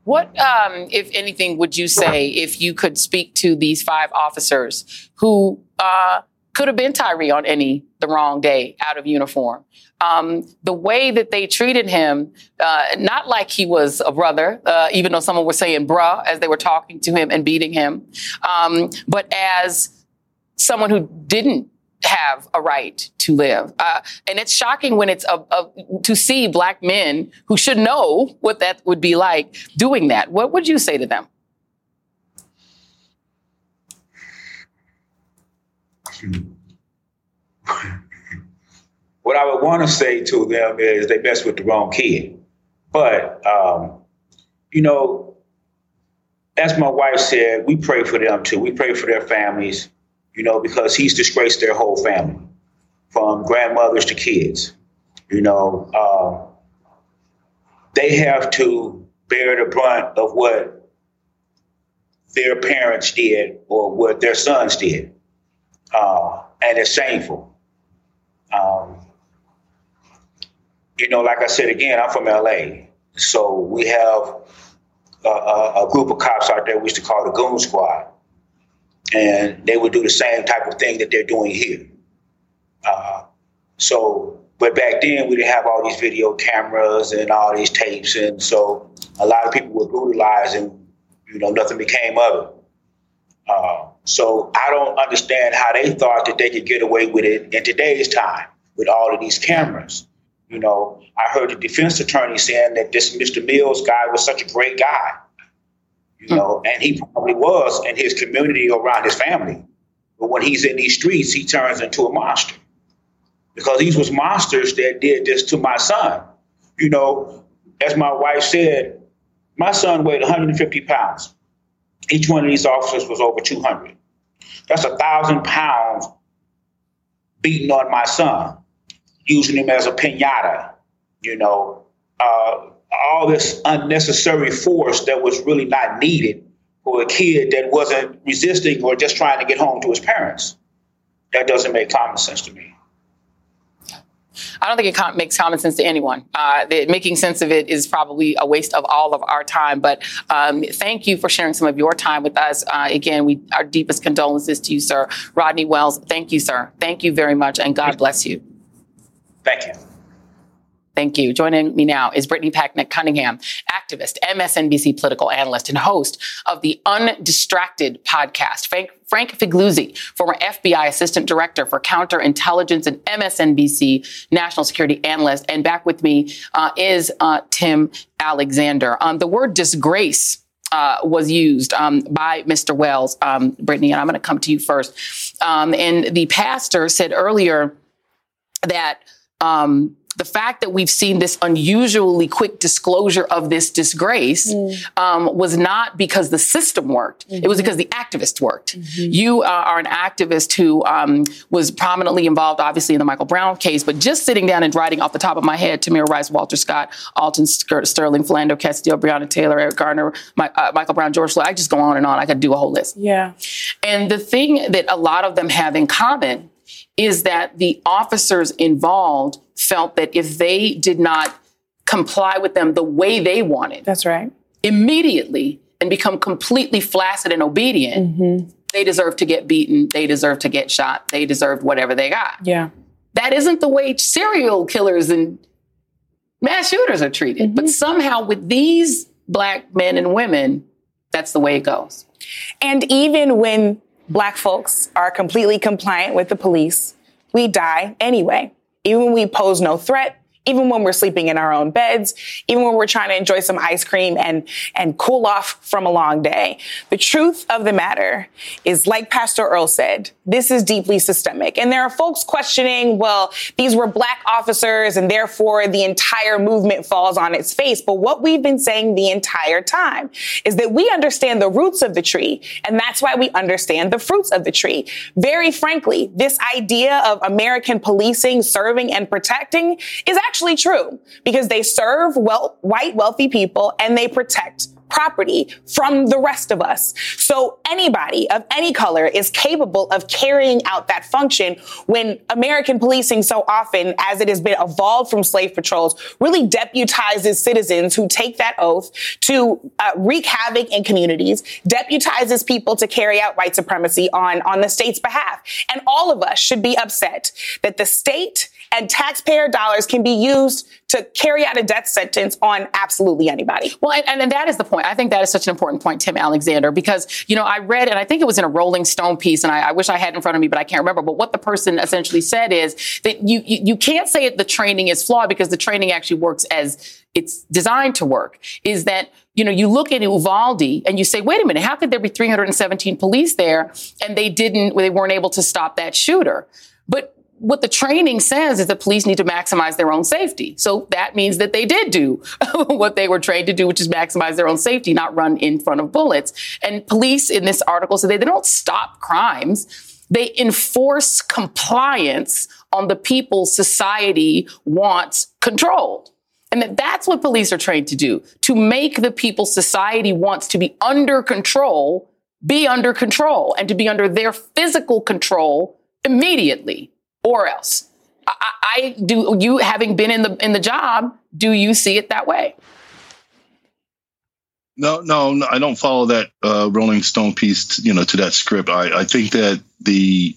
Speaker 1: What, um, if anything, would you say if you could speak to these five officers who uh, could have been Tyre on any the wrong day out of uniform? um, the way that they treated him, uh, not like he was a brother, uh, even though someone was saying bruh as they were talking to him and beating him, um, but as someone who didn't have a right to live. Uh, and it's shocking when it's a, a, to see black men who should know what that would be like doing that. What would you say to them?
Speaker 15: What I would want to say to them is they mess with the wrong kid. But, um, you know, as my wife said, we pray for them too. We pray for their families, you know, because he's disgraced their whole family, from grandmothers to kids. You know, uh, they have to bear the brunt of what their parents did or what their sons did. Uh, and it's shameful. Um, you know, like I said again, I'm from LA. So we have a, a, a group of cops out there we used to call the Goon Squad. And they would do the same type of thing that they're doing here. Uh, so, but back then we didn't have all these video cameras and all these tapes. And so a lot of people were brutalized and, you know, nothing became of it. Uh, so I don't understand how they thought that they could get away with it in today's time with all of these cameras. You know, I heard the defense attorney saying that this Mr. Mills guy was such a great guy. You hmm. know, and he probably was in his community around his family. But when he's in these streets, he turns into a monster. Because these was monsters that did this to my son. You know, as my wife said, my son weighed 150 pounds. Each one of these officers was over 200. That's a thousand pounds beating on my son, using him as a pinata, you know, uh, all this unnecessary force that was really not needed for a kid that wasn't resisting or just trying to get home to his parents. That doesn't make common sense to me.
Speaker 1: I don't think it com- makes common sense to anyone. Uh, making sense of it is probably a waste of all of our time. But um, thank you for sharing some of your time with us. Uh, again, we our deepest condolences to you, sir. Rodney Wells, thank you, sir. Thank you very much, and God bless you.
Speaker 15: Thank you.
Speaker 1: Thank you. Joining me now is Brittany Packnett Cunningham, activist, MSNBC political analyst, and host of the Undistracted podcast. Frank, Frank Figliuzzi, former FBI assistant director for counterintelligence and MSNBC national security analyst. And back with me uh, is uh, Tim Alexander. Um, the word disgrace. Uh, was used um, by Mr. Wells, um, Brittany, and I'm going to come to you first. Um, and the pastor said earlier that um, the fact that we've seen this unusually quick disclosure of this disgrace mm. um, was not because the system worked. Mm-hmm. It was because the activists worked. Mm-hmm. You uh, are an activist who um, was prominently involved, obviously, in the Michael Brown case, but just sitting down and writing off the top of my head, Tamir Rice, Walter Scott, Alton Sterling, Philando Castile, Breonna Taylor, Eric Garner, my, uh, Michael Brown, George Floyd. I just go on and on. I could do a whole list.
Speaker 16: Yeah.
Speaker 1: And the thing that a lot of them have in common is that the officers involved felt that if they did not comply with them the way they wanted,
Speaker 16: that's right,
Speaker 1: immediately and become completely flaccid and obedient, mm-hmm. they deserve to get beaten, they deserve to get shot, they deserved whatever they got.
Speaker 16: Yeah.
Speaker 1: That isn't the way serial killers and mass shooters are treated. Mm-hmm. But somehow with these black men and women, that's the way it goes.
Speaker 16: And even when black folks are completely compliant with the police, we die anyway. Even when we pose no threat, even when we're sleeping in our own beds, even when we're trying to enjoy some ice cream and, and cool off from a long day. The truth of the matter is, like Pastor Earl said, this is deeply systemic. And there are folks questioning, well, these were black officers and therefore the entire movement falls on its face. But what we've been saying the entire time is that we understand the roots of the tree. And that's why we understand the fruits of the tree. Very frankly, this idea of American policing, serving and protecting is actually actually true because they serve white wealthy people and they protect property from the rest of us. So anybody of any color is capable of carrying out that function when American policing so often, as it has been evolved from slave patrols, really deputizes citizens who take that oath to uh, wreak havoc in communities, deputizes people to carry out white supremacy on, on the state's behalf. And all of us should be upset that the state and taxpayer dollars can be used to carry out a death sentence on absolutely anybody.
Speaker 1: Well, and, and, that is the point. I think that is such an important point, Tim Alexander, because, you know, I read, and I think it was in a Rolling Stone piece, and I, I wish I had in front of me, but I can't remember. But what the person essentially said is that you, you, you can't say that the training is flawed because the training actually works as it's designed to work. Is that you know, you look at Uvalde and you say, wait a minute, how could there be 317 police there and they didn't, they weren't able to stop that shooter? But what the training says is that police need to maximize their own safety. So that means that they did do what they were trained to do, which is maximize their own safety, not run in front of bullets. And police in this article say they, they don't stop crimes. They enforce compliance on the people society wants controlled. And that that's what police are trained to do, to make the people society wants to be under control, be under control and to be under their physical control immediately or else. I, I do you having been in the in the job, do you see it that way?
Speaker 10: No, no, no, I don't follow that uh, Rolling Stone piece, you know, to that script. I, I think that the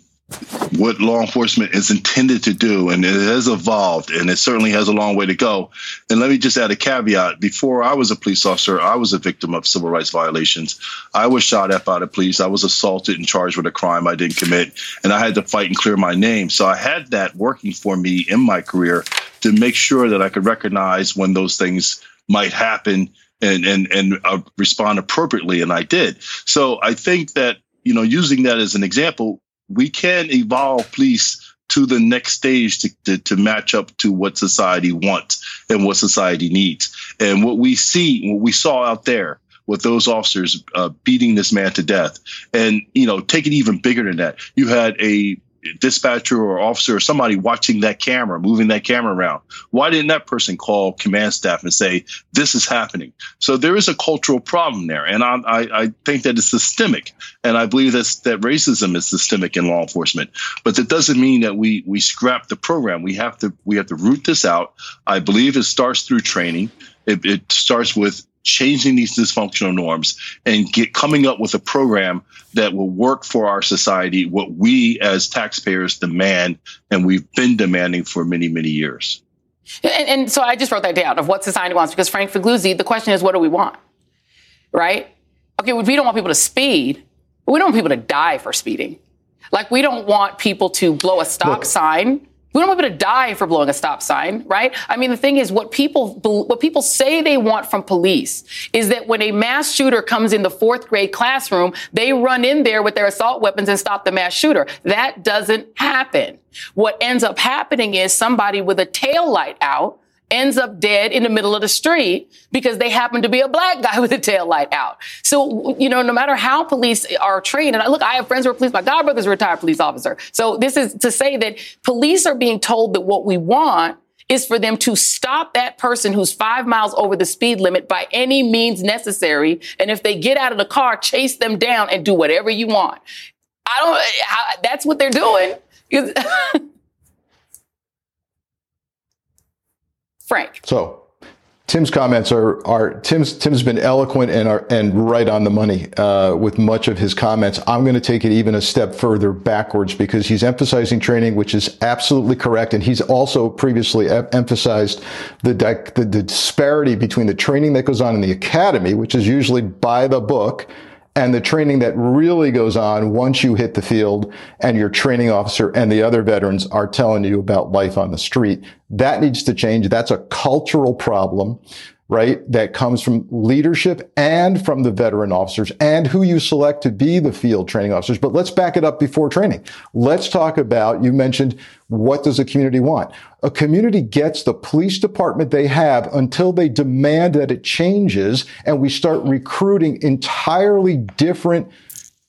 Speaker 10: what law enforcement is intended to do, and it has evolved, and it certainly has a long way to go. And let me just add a caveat: before I was a police officer, I was a victim of civil rights violations. I was shot at by the police. I was assaulted and charged with a crime I didn't commit, and I had to fight and clear my name. So I had that working for me in my career to make sure that I could recognize when those things might happen and and and uh, respond appropriately, and I did. So I think that you know, using that as an example, we can evolve police to the next stage to, to, to, match up to what society wants and what society needs. And what we see, what we saw out there with those officers uh, beating this man to death, and you know, take it even bigger than that. You had a dispatcher or officer or somebody watching that camera, moving that camera around. Why didn't that person call command staff and say, this is happening? So there is a cultural problem there. And I, I, I think that it's systemic. And I believe that's, that racism is systemic in law enforcement. But that doesn't mean that we, we scrap the program. We have to, we have to root this out. I believe it starts through training. It, it starts with changing these dysfunctional norms and get coming up with a program that will work for our society what we as taxpayers demand and we've been demanding for many many years.
Speaker 1: And, and so i just wrote that down of what society wants because frank figliuzzi the question is what do we want? Right? Okay we don't want people to speed but we don't want people to die for speeding. Like we don't want people to blow a stop Look, sign we don't want people to die for blowing a stop sign, right? I mean, the thing is, what people what people say they want from police is that when a mass shooter comes in the fourth grade classroom, they run in there with their assault weapons and stop the mass shooter. That doesn't happen. What ends up happening is somebody with a tail light out ends up dead in the middle of the street because they happen to be a black guy with a tail light out. So, you know, no matter how police are trained, and look, I have friends who are police, my godbrother's a retired police officer. So this is to say that police are being told that what we want is for them to stop that person who's five miles over the speed limit by any means necessary. And if they get out of the car, chase them down and do whatever you want. I don't, that's what they're doing. Frank.
Speaker 17: So Tim's comments are are Tim's Tim's been eloquent and are and right on the money uh, with much of his comments. I'm going to take it even a step further backwards because he's emphasizing training, which is absolutely correct, and he's also previously emphasized the, di- the the disparity between the training that goes on in the academy, which is usually by the book, and the training that really goes on once you hit the field and your training officer and the other veterans are telling you about life on the street. That needs to change. That's a cultural problem right? That comes from leadership and from the veteran officers and who you select to be the field training officers. But let's back it up before training. Let's talk about, you mentioned, what does a community want? A community gets the police department they have until they demand that it changes and we start recruiting entirely different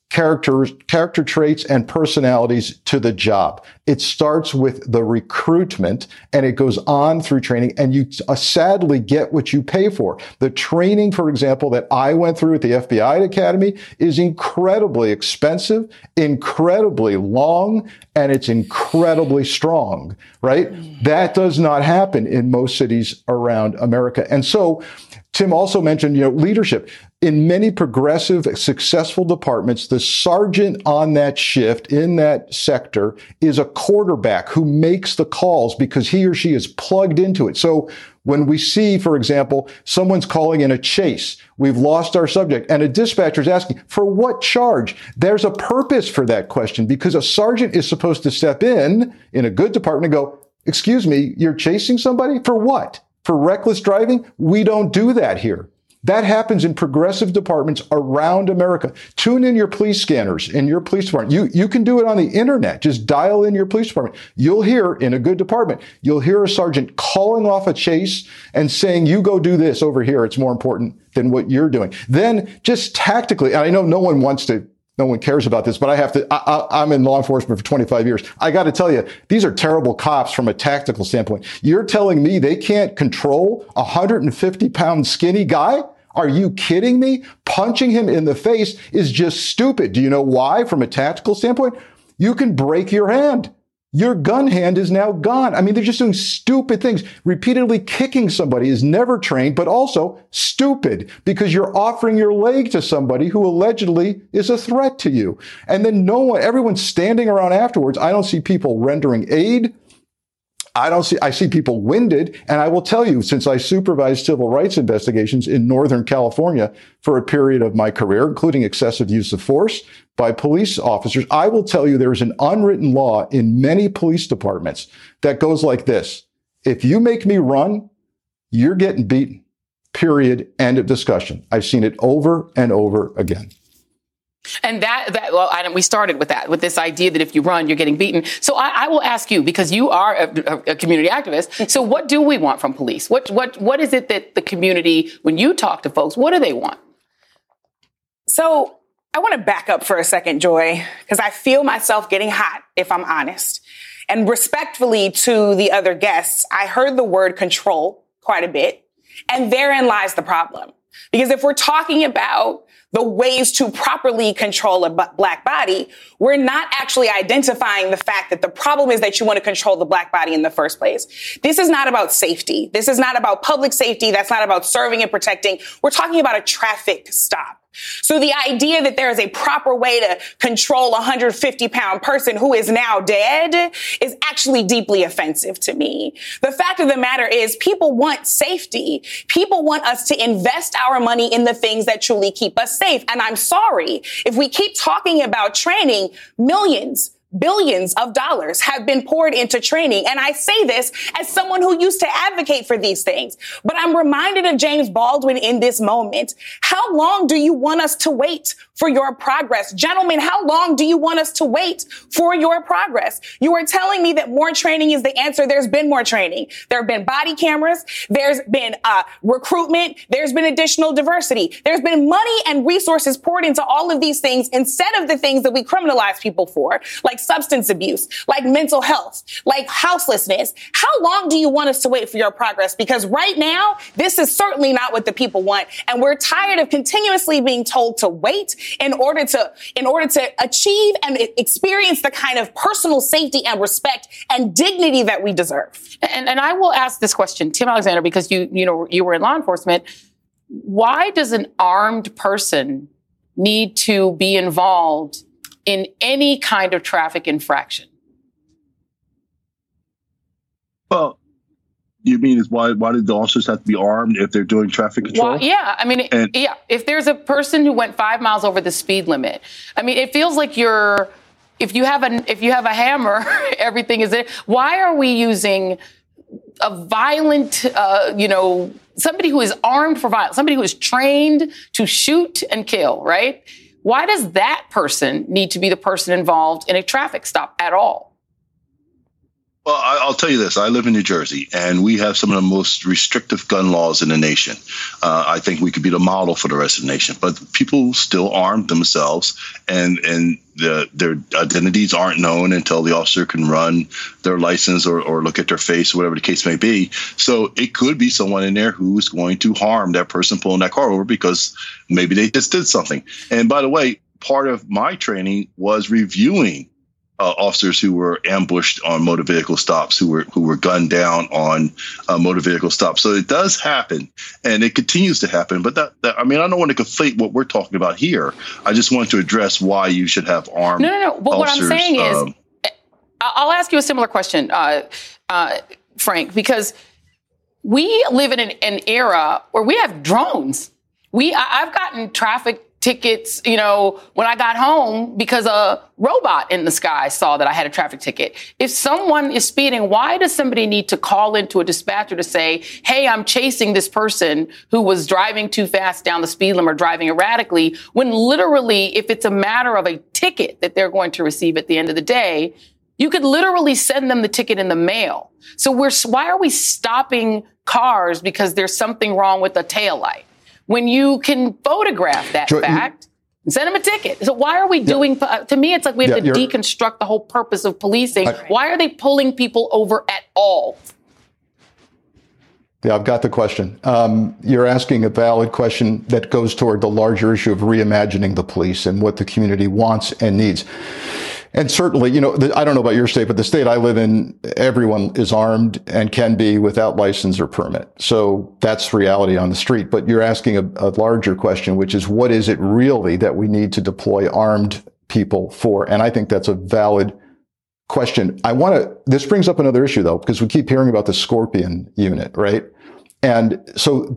Speaker 17: characters, character traits and personalities to the job. It starts with the recruitment and it goes on through training and you uh, sadly get what you pay for. The training, for example, that I went through at the FBI Academy is incredibly expensive, incredibly long, and it's incredibly strong, right? That does not happen in most cities around America. And so Tim also mentioned, you know, leadership. In many progressive, successful departments, the sergeant on that shift in that sector is a quarterback who makes the calls because he or she is plugged into it. So when we see, for example, someone's calling in a chase, we've lost our subject, and a dispatcher is asking, for what charge? There's a purpose for that question because a sergeant is supposed to step in, in a good department and go, excuse me, you're chasing somebody? For what? For reckless driving? We don't do that here. That happens in progressive departments around America. Tune in your police scanners in your police department. You, you can do it on the internet. Just dial in your police department. You'll hear in a good department, you'll hear a sergeant calling off a chase and saying, you go do this over here. It's more important than what you're doing. Then just tactically, and I know no one wants to no one cares about this, but I have to, I, am in law enforcement for 25 years. I got to tell you, these are terrible cops from a tactical standpoint. You're telling me they can't control a 150 pound skinny guy? Are you kidding me? Punching him in the face is just stupid. Do you know why? From a tactical standpoint, you can break your hand. Your gun hand is now gone. I mean, they're just doing stupid things. Repeatedly kicking somebody is never trained, but also stupid because you're offering your leg to somebody who allegedly is a threat to you. And then no one, everyone's standing around afterwards. I don't see people rendering aid. I don't see, I see people winded. And I will tell you, since I supervised civil rights investigations in Northern California for a period of my career, including excessive use of force by police officers, I will tell you there's an unwritten law in many police departments that goes like this. If you make me run, you're getting beaten. Period. End of discussion. I've seen it over and over again.
Speaker 1: And that, that well, I, we started with that, with this idea that if you run, you're getting beaten. So I, I will ask you, because you are a, a, community activist. So what do we want from police? What, what, what is it that the community, when you talk to folks, what do they want?
Speaker 16: So I want to back up for a second, Joy, because I feel myself getting hot, if I'm honest. And respectfully to the other guests, I heard the word control quite a bit. And therein lies the problem. Because if we're talking about the ways to properly control a black body, we're not actually identifying the fact that the problem is that you want to control the black body in the first place. This is not about safety. This is not about public safety. That's not about serving and protecting. We're talking about a traffic stop. So the idea that there is a proper way to control a 150 pound person who is now dead is actually deeply offensive to me. The fact of the matter is people want safety. People want us to invest our money in the things that truly keep us safe. And I'm sorry if we keep talking about training millions, Billions of dollars have been poured into training. And I say this as someone who used to advocate for these things. But I'm reminded of James Baldwin in this moment. How long do you want us to wait for your progress? Gentlemen, how long do you want us to wait for your progress? You are telling me that more training is the answer. There's been more training. There have been body cameras. There's been uh, recruitment. There's been additional diversity. There's been money and resources poured into all of these things instead of the things that we criminalize people for, like like substance abuse, like mental health, like houselessness. How long do you want us to wait for your progress? Because right now, this is certainly not what the people want. And we're tired of continuously being told to wait in order to, in order to achieve and experience the kind of personal safety and respect and dignity that we deserve.
Speaker 1: And, and I will ask this question, Tim Alexander, because you, you know, you were in law enforcement. Why does an armed person need to be involved in any kind of traffic infraction?
Speaker 10: Well, you mean is why why did the officers have to be armed if they're doing traffic control?
Speaker 1: Well, yeah, I mean, and, yeah. If there's a person who went five miles over the speed limit, I mean, it feels like you're. If you have a if you have a hammer, everything is it. Why are we using a violent, uh, you know, somebody who is armed for violence, somebody who is trained to shoot and kill, right? Why does that person need to be the person involved in a traffic stop at all?
Speaker 10: Well, I'll tell you this. I live in New Jersey, and we have some of the most restrictive gun laws in the nation. Uh, I think we could be the model for the rest of the nation. But people still arm themselves, and and the, their identities aren't known until the officer can run their license or, or look at their face, whatever the case may be. So it could be someone in there who's going to harm that person pulling that car over because maybe they just did something. And by the way, part of my training was reviewing uh, officers who were ambushed on motor vehicle stops, who were who were gunned down on uh, motor vehicle stops. So it does happen, and it continues to happen. But that, that, I mean, I don't want to conflate what we're talking about here. I just want to address why you should have armed.
Speaker 1: No, no, no. But
Speaker 10: what
Speaker 1: I'm saying um, is, I'll ask you a similar question, uh, uh, Frank, because we live in an, an era where we have drones. We, I, I've gotten traffic tickets, you know, when I got home because a robot in the sky saw that I had a traffic ticket. If someone is speeding, why does somebody need to call into a dispatcher to say, hey, I'm chasing this person who was driving too fast down the speed limit or driving erratically, when literally, if it's a matter of a ticket that they're going to receive at the end of the day, you could literally send them the ticket in the mail. So we're, why are we stopping cars because there's something wrong with the tail light? When you can photograph that fact and send them a ticket. So why are we doing? uh, To me, it's like we have
Speaker 17: Yeah,
Speaker 1: to deconstruct the whole purpose of policing.
Speaker 17: I-
Speaker 1: why are they pulling people over at all?
Speaker 17: Yeah, I've got the question. Um, you're asking a valid question that goes toward the larger issue of reimagining the police and what the community wants and needs. And certainly, you know, the, I don't know about your state, but the state I live in, everyone is armed and can be without license or permit. So that's reality on the street. But you're asking a, a larger question, which is what is it really that we need to deploy armed people for? And I think that's a valid question. I want to, this brings up another issue though, because we keep hearing about the Scorpion unit, right? And so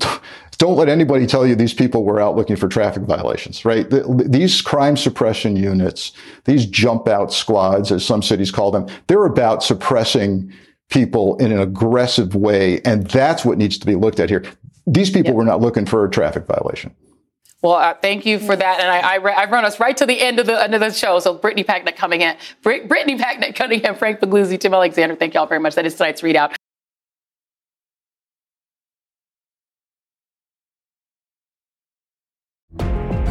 Speaker 17: don't let anybody tell you these people were out looking for traffic violations, right? The, these crime suppression units, these jump out squads, as some cities call them, they're about suppressing people in an aggressive way. And that's what needs to be looked at here. These people were not looking for a traffic violation.
Speaker 1: Well, uh, thank you for that, and I, I, I run us right to the end of the end of the show. So, Brittany Packnett Cunningham, Brit- Brittany Packnett Cunningham, Frank Figliuzzi, Tim Alexander. Thank y'all very much. That is tonight's ReidOut.